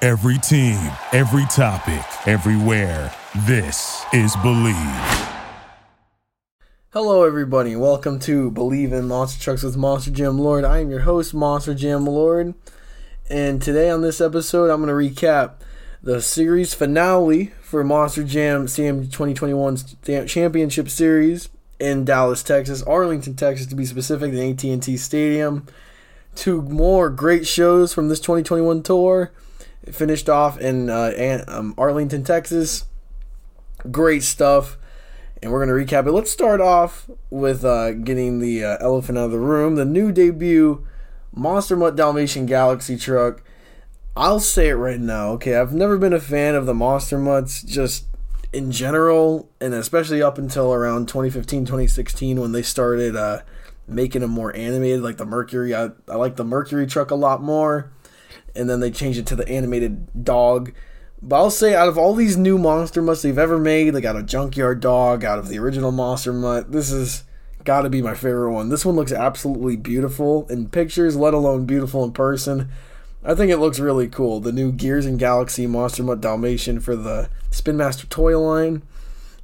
Every team, every topic, everywhere. This is Bleav. Hello, everybody. Welcome to Bleav in Monster Trucks with Monster Jam Lord. I am your host, Monster Jam Lord. And today on this episode, I'm going to recap the series finale for Monster Jam CM 2021 Championship Series in Dallas, Texas, Arlington, Texas to be specific, the AT&T Stadium. Two more great shows from this 2021 tour finished off in uh, um, Arlington, Texas. Great stuff. And we're going to recap it. Let's start off with uh, getting the uh, elephant out of the room. The new debut Monster Mutt Dalmatian Galaxy truck. I'll say it right now, okay? I've never been a fan of the Monster Mutts just in general, and especially up until around 2015, 2016 when they started uh, making them more animated, like the Mercury. I, I like the Mercury truck a lot more and then they changed it to the animated dog. But I'll say, out of all these new monster mutts they've ever made, like out of Junkyard Dog, out of the original Monster Mutt, this is got to be my favorite one. This one looks absolutely beautiful in pictures, let alone beautiful in person. I think it looks really cool. The new Gears and Galaxy Monster Mutt Dalmatian for the Spin Master toy line.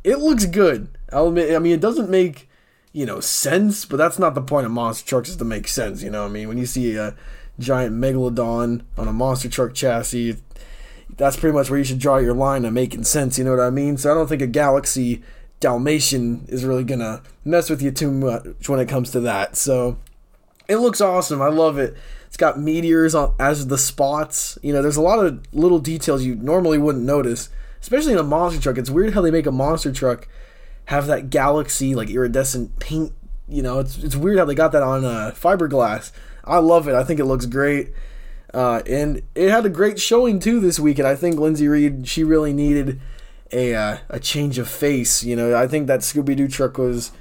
It looks good. I'll admit, I mean, it doesn't make, you know, sense, but that's not the point of monster trucks is to make sense, you know I mean? When you see a giant megalodon on a monster truck chassis. That's pretty much where you should draw your line of making sense, you know what I mean? So I don't think a Galaxy Dalmatian is really gonna mess with you too much when it comes to that. So it looks awesome. I love it. It's got meteors on, as the spots. You know, there's a lot of little details you normally wouldn't notice, especially in a monster truck. It's weird how they make a monster truck have that galaxy like iridescent paint. You know, it's it's weird how they got that on uh, fiberglass. I love it. I think it looks great. Uh, and it had a great showing too this week, and I think Linsey Read she really needed a uh, a change of face. You know, I think that Scooby Doo truck was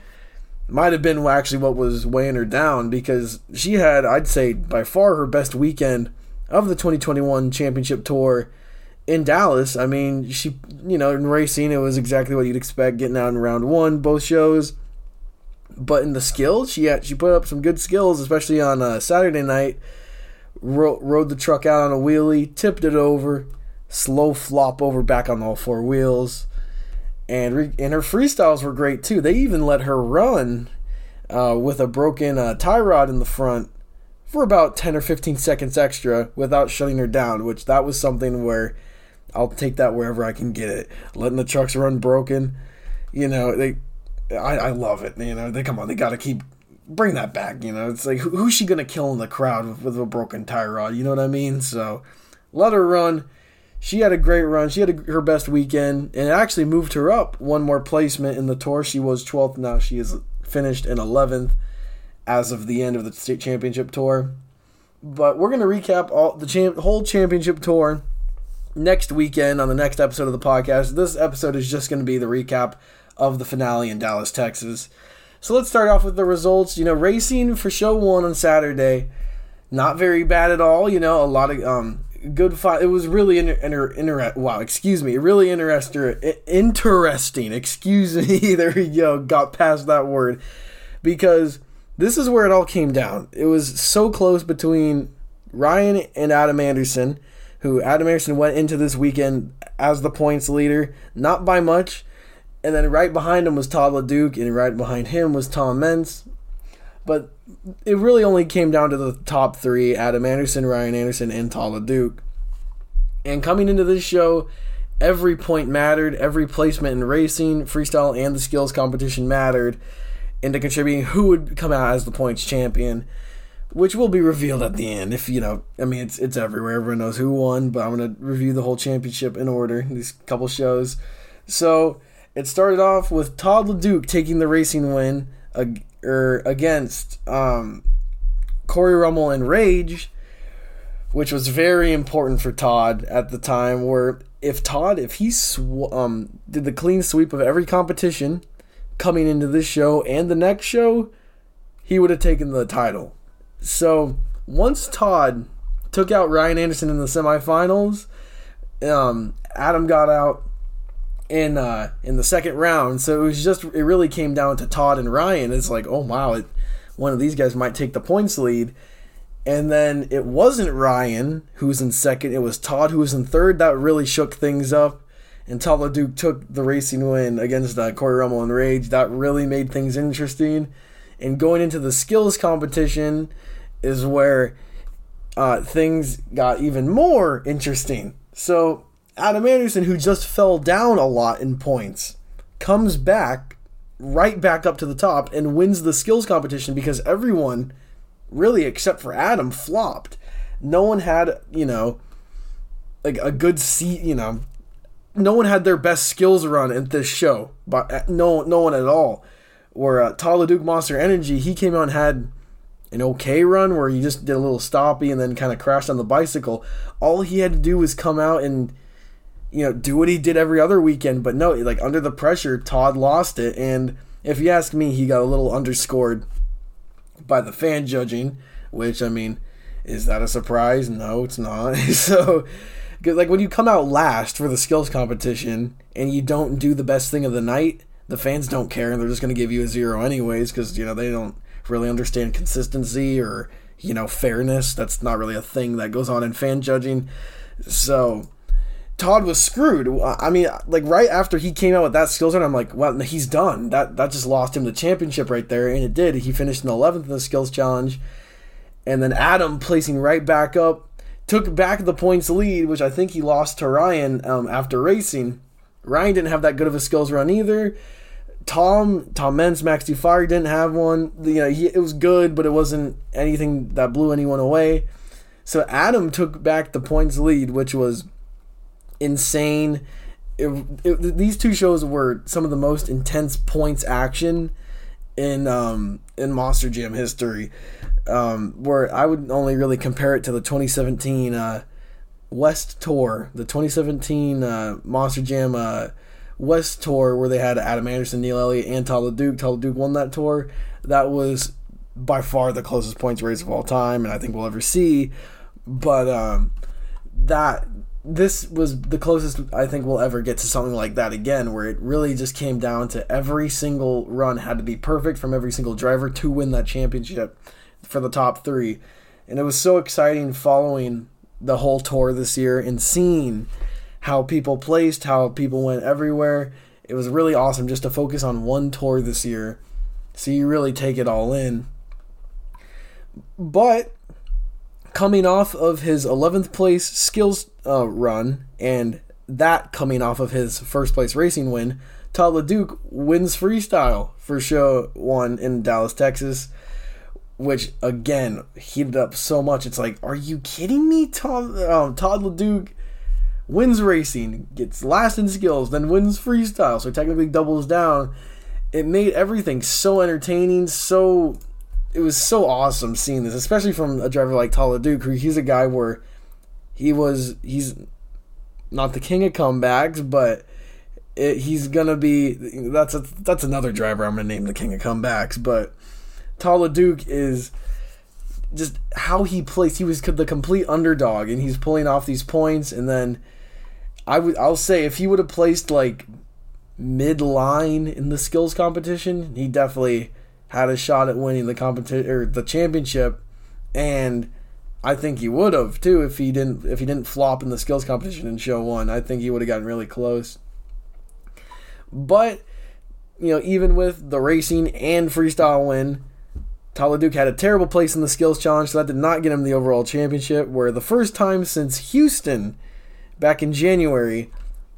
might have been actually what was weighing her down because she had, I'd say, by far her best weekend of the 2021 championship tour in Dallas. I mean, she, you know, in racing, it was exactly what you'd expect getting out in round one, both shows. But in the skills, she had, she put up some good skills, especially on uh, Saturday night. Ro- rode the truck out on a wheelie, tipped it over, slow flop over back on all four wheels, and re- and her freestyles were great too. They even let her run uh, with a broken uh, tie rod in the front for about ten or fifteen seconds extra without shutting her down. Which that was something where I'll take that wherever I can get it. Letting the trucks run broken, you know they I, I love it. You know, they come on, they got to keep bring that back. You know, it's like who, who's she gonna kill in the crowd with, with, a broken tire rod? You know what I mean? So let her run. She had a great run. She had a, her best weekend, and it actually moved her up one more placement in the tour. She was 12th. Now she is finished in 11th as of the end of the state championship tour. But we're gonna recap all the champ, whole championship tour next weekend on the next episode of the podcast. This episode is just gonna be the recap of the finale in Dallas, Texas. So let's start off with the results. You know, racing for show one on Saturday, not very bad at all. You know, a lot of um, good fight. It was really inter, inter, inter wow, excuse me, really interesting. Interesting. Excuse me. there we go. Got past that word because this is where it all came down. It was so close between Ryan and Adam Anderson, who Adam Anderson went into this weekend as the points leader, not by much and then right behind him was Todd LeDuc, and right behind him was Tom Meents. But it really only came down to the top three Adam Anderson, Ryan Anderson, and Todd LeDuc. And coming into this show, every point mattered, every placement in racing, freestyle, and the skills competition mattered into contributing who would come out as the points champion, which will be revealed at the end. If you know, I mean, it's it's everywhere. Everyone knows who won, but I'm gonna review the whole championship in order. These couple shows, so it started off with Todd LeDuc taking the racing win ag- er, against um, Corey Rummel and Rage, which was very important for Todd at the time. Where if Todd, if he sw- um, did the clean sweep of every competition coming into this show and the next show, he would have taken the title. So once Todd took out Ryan Anderson in the semifinals, um, Adam got out in uh, in the second round. So it was just it really came down to Todd and Ryan. It's like, oh wow, it, one of these guys might take the points lead. And then it wasn't Ryan who was in second, it was Todd who was in third. That really shook things up. And Todd LeDuc took the racing win against uh, Corey Rummel and Rage. That really made things interesting. And going into the skills competition is where uh, things got even more interesting. So Adam Anderson, who just fell down a lot in points, comes back right back up to the top and wins the skills competition because everyone, really except for Adam, flopped. No one had, you know, like a good seat, you know, no one had their best skills run at this show, but uh, no, no one at all. Where uh, Todd LeDuc Monster Energy, he came out and had an okay run where he just did a little stoppy and then kind of crashed on the bicycle. All he had to do was come out and you know, do what he did every other weekend. But no, like under the pressure, Todd lost it. And if you ask me, he got a little underscored by the fan judging, which I mean, is that a surprise? No, it's not. so, like when you come out last for the skills competition and you don't do the best thing of the night, the fans don't care and they're just going to give you a zero anyways because you know they don't really understand consistency or you know fairness. That's not really a thing that goes on in fan judging. So Todd was screwed. I mean, like right after he came out with that skills run, I'm like, well, he's done. That that just lost him the championship right there, and it did. He finished in 11th in the skills challenge, and then Adam placing right back up took back the points lead, which I think he lost to Ryan um, after racing. Ryan didn't have that good of a skills run either. Tom Tom Meents Max D didn't have one. You know, he, it was good, but it wasn't anything that blew anyone away. So Adam took back the points lead, which was insane. It, it, these two shows were some of the most intense points action in um, in Monster Jam history. Um, where I would only really compare it to the 2017 uh, West Tour, the 2017 uh, Monster Jam uh, West Tour, where they had Adam Anderson, Neil Elliott, and LeDuc. Todd LeDuc won that tour. That was by far the closest points race of all time, and I think we'll ever see. But um, that this was the closest I think we'll ever get to something like that again, where it really just came down to every single run had to be perfect from every single driver to win that championship for the top three. And it was so exciting following the whole tour this year and seeing how people placed, how people went everywhere. It was really awesome just to focus on one tour this year. So you really take it all in. But coming off of his 11th place skills uh, run and that coming off of his first place racing win, Todd LeDuc wins freestyle for show one in Dallas, Texas, which again heated up so much. It's like, are you kidding me? Todd, um, Todd LeDuc wins racing, gets last in skills, then wins freestyle, so technically doubles down. It made everything so entertaining, so it was so awesome seeing this, especially from a driver like Todd LeDuc, who he's a guy where he was he's not the king of comebacks, but it, he's gonna be that's a, that's another driver I'm gonna name the king of comebacks. But Todd LeDuc is just how he plays. He was the complete underdog, and he's pulling off these points. And then I would I'll say if he would have placed like mid line in the skills competition, he definitely had a shot at winning the competition or the championship, and I think he would have too if he didn't if he didn't flop in the skills competition in show one. I think he would have gotten really close. But you know, even with the racing and freestyle win, Todd LeDuc had a terrible place in the skills challenge, so that did not get him the overall championship. Where the first time since Houston, back in January,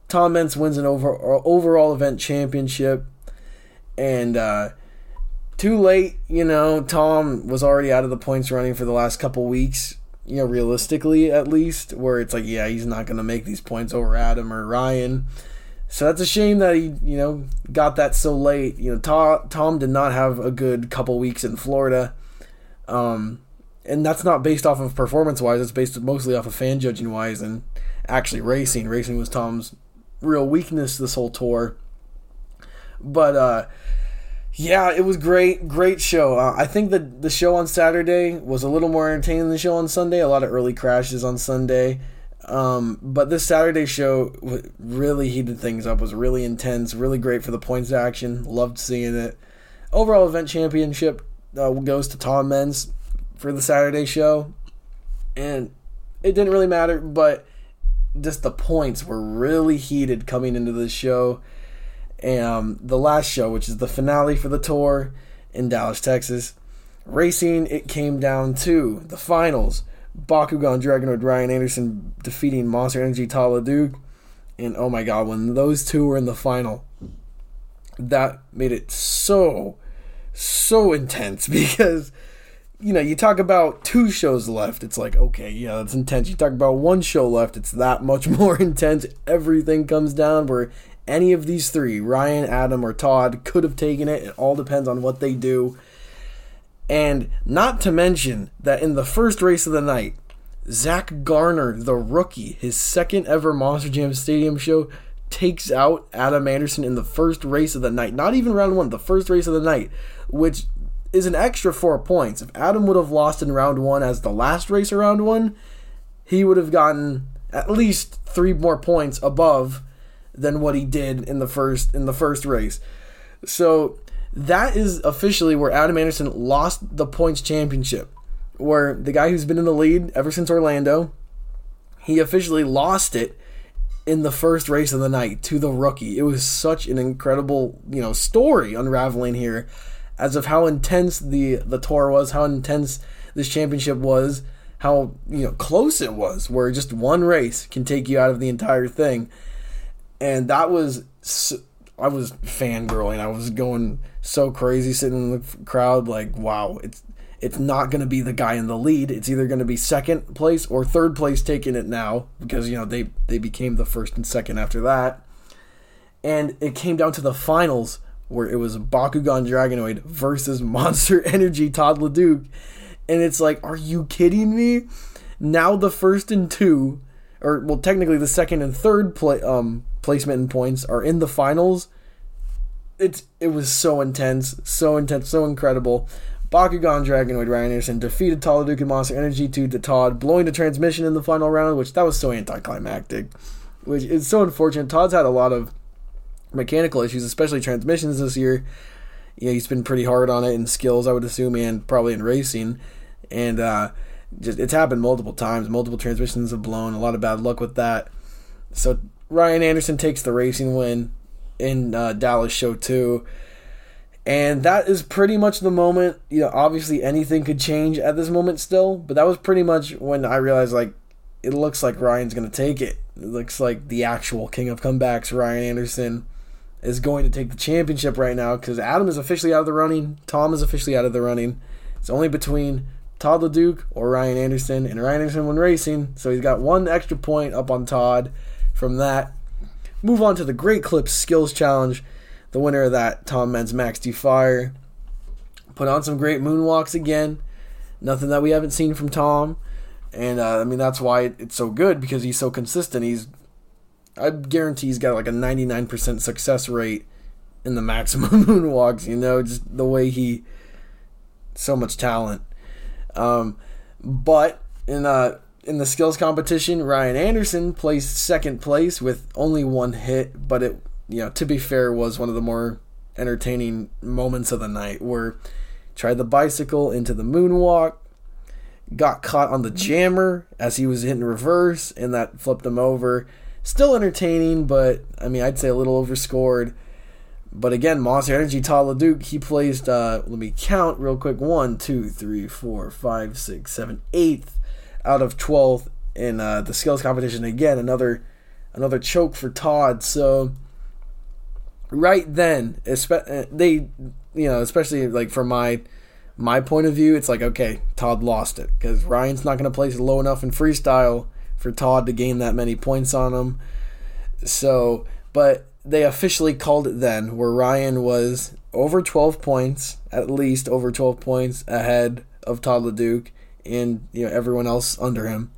Tom Meents wins an over, overall event championship, and uh, too late, you know, Tom was already out of the points running for the last couple weeks, you know, realistically at least, where it's like, yeah, he's not going to make these points over Adam or Ryan. So that's a shame that he, you know, got that so late. You know, Tom, Tom did not have a good couple weeks in Florida. Um, and that's not based off of performance wise, it's based mostly off of fan judging wise. And actually racing. Racing was Tom's real weakness this whole tour. But uh, yeah, it was great, great show. Uh, I think that the show on Saturday was a little more entertaining than the show on Sunday. A lot of early crashes on Sunday. Um, but this Saturday show really heated things up. Was really intense, really great for the points action. Loved seeing it. Overall event championship uh, goes to Tom Meents for the Saturday show, and it didn't really matter. But just the points were really heated coming into the show. And um, the last show, which is the finale for the tour in Dallas, Texas, racing, it came down to the finals. Bakugan Dragonoid Ryan Anderson defeating Monster Energy Todd LeDuc. And oh my god, when those two were in the final, that made it so, so intense because, you know, you talk about two shows left, it's like, okay, yeah, that's intense. You talk about one show left, it's that much more intense. Everything comes down where any of these three, Ryan, Adam, or Todd, could have taken it. It all depends on what they do. And not to mention that in the first race of the night, Zach Garner, the rookie, his second ever Monster Jam Stadium show, takes out Adam Anderson in the first race of the night. Not even round one, the first race of the night, which is an extra four points. If Adam would have lost in round one as the last race of round one, he would have gotten at least three more points above than what he did in the first in the first race. So that is officially where Adam Anderson lost the points championship. Where the guy who's been in the lead ever since Orlando, he officially lost it in the first race of the night to the rookie. It was such an incredible, you know, story unraveling here as of how intense the the tour was, how intense this championship was, how, you know, close it was where just one race can take you out of the entire thing. And that was I was fangirling. I was going so crazy sitting in the crowd, like, wow, it's it's not going to be the guy in the lead. It's either going to be second place or third place taking it now because you know they they became the first and second after that. And it came down to the finals where it was Bakugan Dragonoid versus Monster Energy Todd LeDuc. And it's like, are you kidding me? Now the first and two, or well, technically the second and third play, um, placement and points are in the finals. It's it was so intense, so intense, so incredible. Bakugan Dragonoid Ryan Anderson defeated and Monster Energy 2 to Todd, blowing the transmission in the final round, which that was so anticlimactic. Which is so unfortunate. Todd's had a lot of mechanical issues, especially transmissions this year. Yeah, he's been pretty hard on it in skills, I would assume, and probably in racing. And uh, just it's happened multiple times. Multiple transmissions have blown. A lot of bad luck with that. So Ryan Anderson takes the racing win in uh, Dallas Show 2. And that is pretty much the moment. You know, obviously anything could change at this moment still, but that was pretty much when I realized, like, it looks like Ryan's going to take it. It looks like the actual king of comebacks, Ryan Anderson, is going to take the championship right now because Adam is officially out of the running. Tom is officially out of the running. It's only between Todd LeDuc or Ryan Anderson, and Ryan Anderson won racing, so he's got one extra point up on Todd from that. Move on to the Great Clips Skills Challenge. The winner of that, Tom Meents Max D Fire. Put on some great moonwalks again. Nothing that we haven't seen from Tom. And uh, I mean, that's why it's so good because he's so consistent. He's, I guarantee he's got like a 99% success rate in the maximum moonwalks, you know, just the way he, so much talent. Um, but in uh, in the skills competition, Ryan Anderson placed second place with only one hit, but it, you know, to be fair, was one of the more entertaining moments of the night where tried the bicycle into the moonwalk, got caught on the jammer as he was hitting reverse, and that flipped him over. Still entertaining, but I mean, I'd say a little overscored. But again, Monster Energy LeDuc, he placed, uh, let me count real quick one, two, three, four, five, six, seven, eighth out of 12th in uh, the skills competition. Again, another another choke for Todd. So right then, uh, they you know, especially like from my my point of view, it's like okay, Todd lost it because Ryan's not going to place low enough in freestyle for Todd to gain that many points on him. So, but they officially called it then, where Ryan was over 12 points, at least over 12 points ahead of Todd LeDuc and you know everyone else under him.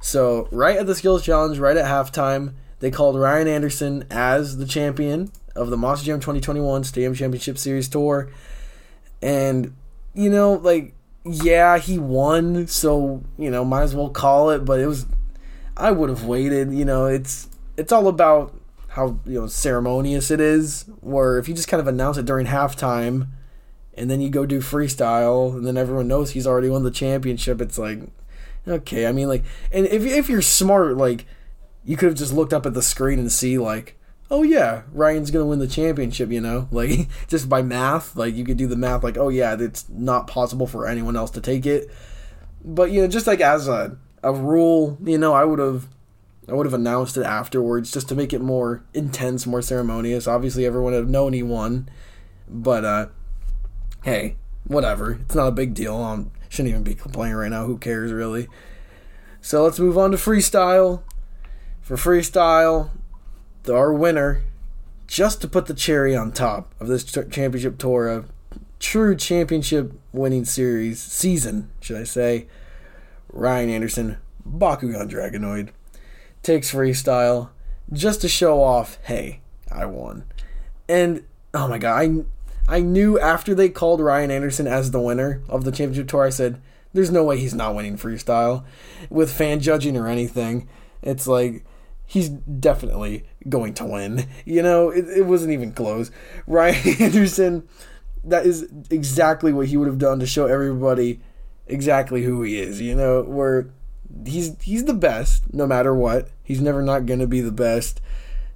So, right at the skills challenge, right at halftime, they called Ryan Anderson as the champion of the Monster Jam 2021 Stadium Championship Series Tour. And, you know, like, yeah, he won, so, you know, might as well call it, but it was I would have waited, you know, it's it's all about how, you know, ceremonious it is, where if you just kind of announce it during halftime and then you go do freestyle and then everyone knows he's already won the championship, it's like okay, I mean like and if if you're smart, like you could have just looked up at the screen and see like oh yeah, Ryan's gonna win the championship, you know, like just by math, like you could do the math, like oh yeah, it's not possible for anyone else to take it. But you know, just like as a a rule, you know, I would have I would have announced it afterwards just to make it more intense, more ceremonious. Obviously, everyone would have known he won, but uh, hey, whatever. It's not a big deal. I shouldn't even be complaining right now. Who cares, really? So let's move on to freestyle. For freestyle, our winner, just to put the cherry on top of this championship tour, a true championship winning series season, should I say, Ryan Anderson, Bakugan Dragonoid, takes freestyle just to show off, hey, I won. And oh my god, I I knew after they called Ryan Anderson as the winner of the championship tour, I said, there's no way he's not winning freestyle with fan judging or anything. It's like he's definitely going to win. You know, it, it wasn't even close. Ryan Anderson, that is exactly what he would have done to show everybody exactly who he is. You know, where he's he's the best no matter what. He's never not going to be the best.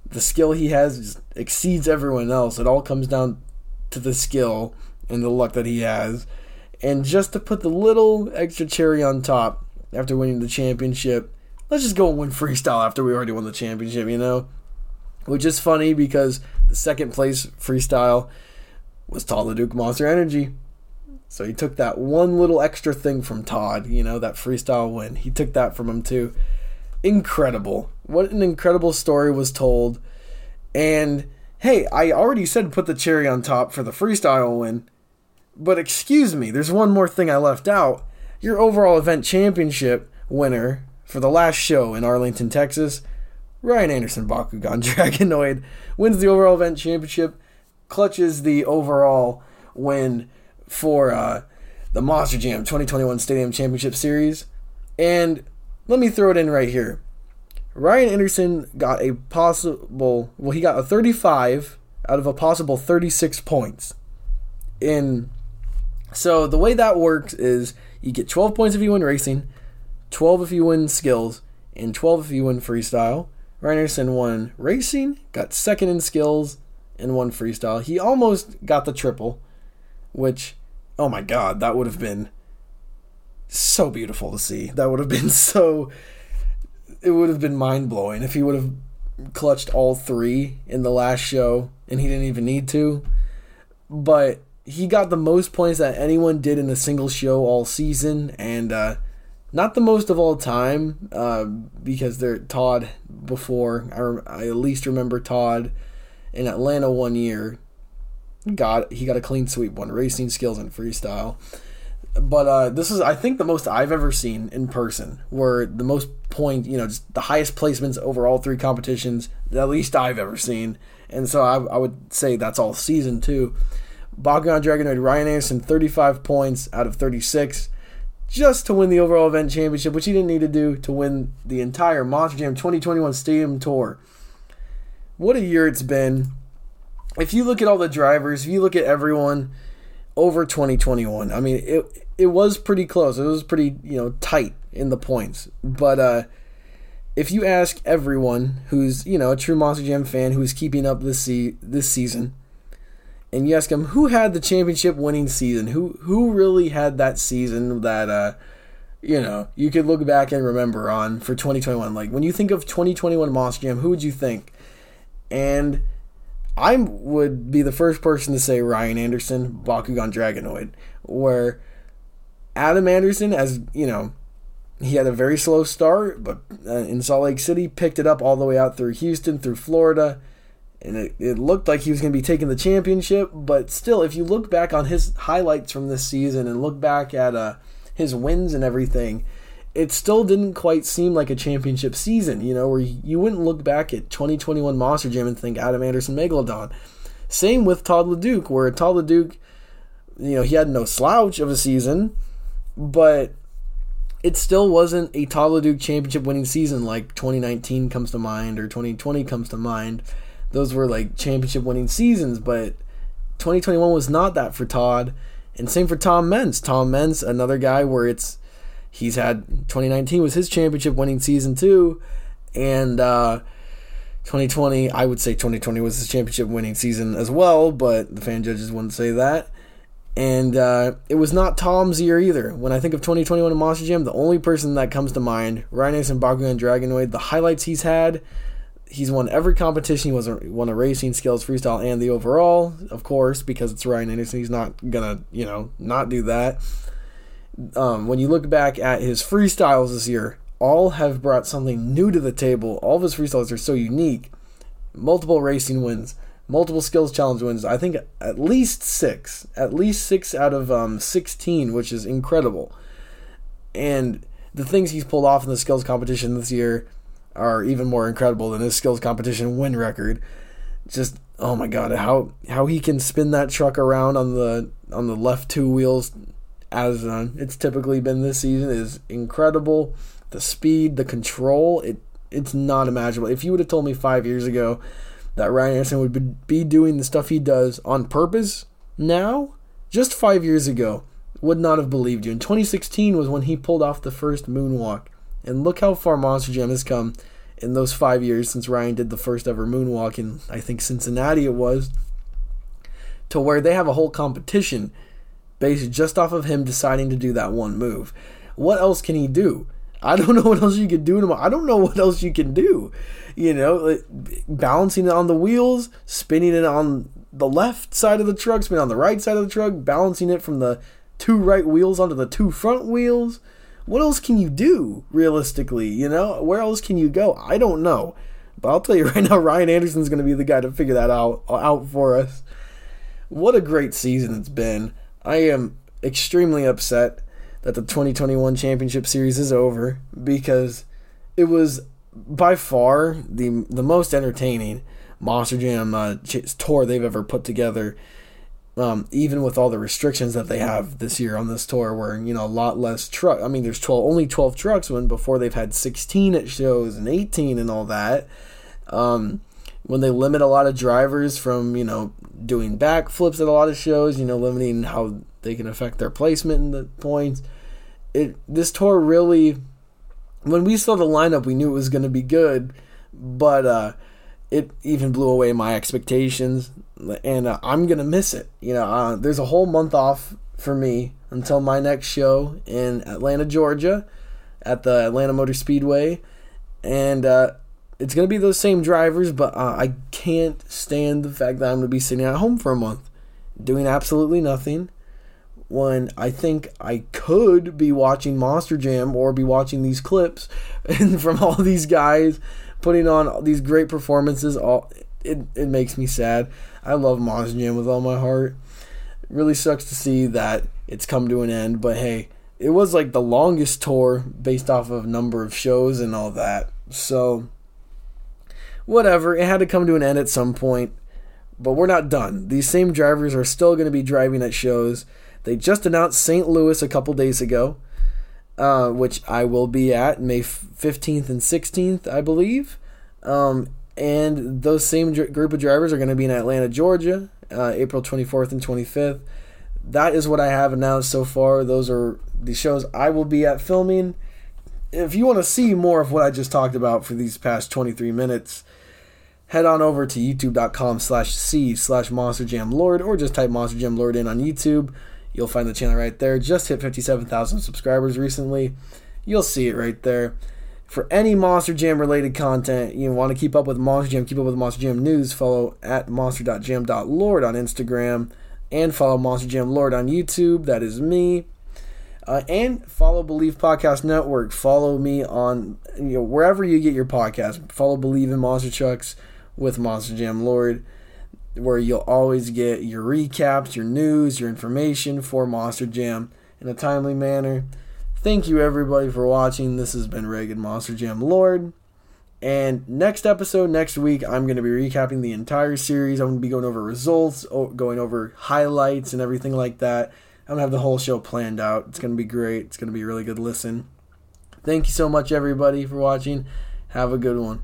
The skill he has exceeds everyone else. It all comes down to the skill and the luck that he has. And just to put the little extra cherry on top after winning the championship, let's just go and win freestyle after we already won the championship, you know? Which is funny because the second place freestyle was Todd LeDuc Monster Energy. So he took that one little extra thing from Todd, you know, that freestyle win. He took that from him too. Incredible. What an incredible story was told. And hey, I already said put the cherry on top for the freestyle win. But excuse me, there's one more thing I left out. Your overall event championship winner for the last show in Arlington, Texas, Ryan Anderson Bakugan Dragonoid wins the overall event championship, clutches the overall win for uh, the Monster Jam 2021 Stadium Championship Series. And let me throw it in right here. Ryan Anderson got a possible, well, he got a 35 out of a possible 36 points. In so the way that works is you get 12 points if you win racing, 12 if you win skills, and 12 if you win freestyle. Ryan Anderson won racing, got second in skills, and won freestyle. He almost got the triple, which, oh my god, that would have been so beautiful to see. That would have been so. It would have been mind blowing if he would have clutched all three in the last show and he didn't even need to. But he got the most points that anyone did in a single show all season and uh, not the most of all time uh, because they're Todd before. I, I at least remember Todd in Atlanta one year got he got a clean sweep, one racing skills and freestyle. But uh, this is, I think, the most I've ever seen in person, where the most point, you know, just the highest placements over all three competitions, at least I've ever seen. And so I, I would say that's all season too. Bakugan Dragonoid Ryan Anderson, 35 points out of 36, just to win the overall event championship, which he didn't need to do to win the entire Monster Jam 2021 Stadium Tour. What a year it's been if you look at all the drivers, if you look at everyone over 2021, I mean, it it was pretty close. It was pretty, you know, tight in the points. But uh, if you ask everyone who's, you know, a true Monster Jam fan who's keeping up this se- this season, and you ask them who had the championship winning season, who who really had that season that uh, you know, you could look back and remember on for 2021. Like when you think of 2021 Monster Jam, who would you think? And I would be the first person to say Ryan Anderson, Bakugan Dragonoid, where Adam Anderson, as you know, he had a very slow start, but uh, in Salt Lake City, picked it up all the way out through Houston, through Florida, and it, it looked like he was going to be taking the championship. But still, if you look back on his highlights from this season and look back at uh, his wins and everything, it still didn't quite seem like a championship season, you know, where you wouldn't look back at 2021 Monster Jam and think Adam Anderson Megalodon. Same with Todd LeDuc, where Todd LeDuc, you know, he had no slouch of a season, but it still wasn't a Todd LeDuc championship winning season like 2019 comes to mind or 2020 comes to mind. Those were like championship winning seasons, but 2021 was not that for Todd. And same for Tom Meents. Tom Meents, another guy where it's he's had 2019 was his championship winning season too, and uh, 2020 I would say 2020 was his championship winning season as well, but the fan judges wouldn't say that. And uh, it was not Tom's year either. When I think of 2021 in Monster Jam, the only person that comes to mind, Ryan Anderson, Bakugan Dragonoid, the highlights he's had, he's won every competition. He was won a racing skills freestyle and the overall, of course, because it's Ryan Anderson. He's not gonna, you know, not do that. Um, when you look back at his freestyles this year, all have brought something new to the table. All of his freestyles are so unique. Multiple racing wins multiple skills challenge wins. I think at least six, at least six out of um, 16, which is incredible. And the things he's pulled off in the skills competition this year are even more incredible than his skills competition win record. Just oh my god, how how he can spin that truck around on the on the left two wheels as uh, it's typically been this season is incredible. The speed, the control, it it's not imaginable. If you would have told me five years ago that Ryan Anderson would be doing the stuff he does on purpose now, just five years ago, would not have believed you. In 2016 was when he pulled off the first moonwalk. And look how far Monster Jam has come in those five years since Ryan did the first ever moonwalk in, I think, Cincinnati it was, to where they have a whole competition based just off of him deciding to do that one move. What else can he do? I don't know what else you can do to. I don't know what else you can do. You know, balancing it on the wheels, spinning it on the left side of the truck, spinning on the right side of the truck, balancing it from the two right wheels onto the two front wheels. What else can you do realistically? You know, where else can you go? I don't know. But I'll tell you right now, Ryan Anderson's going to be the guy to figure that out uh, out for us. What a great season it's been. I am extremely upset that the 2021 championship series is over because it was by far the the most entertaining Monster Jam uh, tour they've ever put together. Um, even with all the restrictions that they have this year on this tour, where you know a lot less truck. I mean, there's 12, only 12 trucks when before they've had 16 at shows and 18 and all that. Um, when they limit a lot of drivers from you know doing backflips at a lot of shows, you know, limiting how they can affect their placement in the points it this tour really when we saw the lineup we knew it was going to be good but uh, it even blew away my expectations and uh, i'm going to miss it you know uh, there's a whole month off for me until my next show in atlanta georgia at the atlanta motor speedway and uh, it's going to be those same drivers but uh, i can't stand the fact that i'm going to be sitting at home for a month doing absolutely nothing when I think I could be watching Monster Jam or be watching these clips from all these guys putting on these great performances. All it, it makes me sad. I love Monster Jam with all my heart. It really sucks to see that it's come to an end, but hey, it was like the longest tour based off of number of shows and all that. So whatever, it had to come to an end at some point. But we're not done. These same drivers are still going to be driving at shows they just announced St. Louis a couple days ago, uh, which I will be at May 15th and 16th, I believe. Um, and those same dr- group of drivers are going to be in Atlanta, Georgia, uh, April 24th and 25th. That is what I have announced so far. Those are the shows I will be at filming. If you want to see more of what I just talked about for these past 23 minutes, head on over to youtube.com slash c slash monster jam lord or just type monster jam lord in on youtube You'll find the channel right there. Just hit 57,000 subscribers recently. You'll see it right there. For any Monster Jam related content, you want to keep up with Monster Jam, keep up with Monster Jam news, follow at monster.jam.lord on Instagram and follow Monster Jam Lord on YouTube. That is me. Uh, and follow Bleav Podcast Network. Follow me on you know wherever you get your podcast. Follow Bleav in Monster Trucks with Monster Jam Lord where you'll always get your recaps, your news, your information for Monster Jam in a timely manner. Thank you everybody for watching. This has been Reagan Monster Jam Lord. And next episode, next week, I'm going to be recapping the entire series. I'm going to be going over results, going over highlights, and everything like that. I'm going to have the whole show planned out. It's going to be great. It's going to be a really good listen. Thank you so much, everybody, for watching. Have a good one.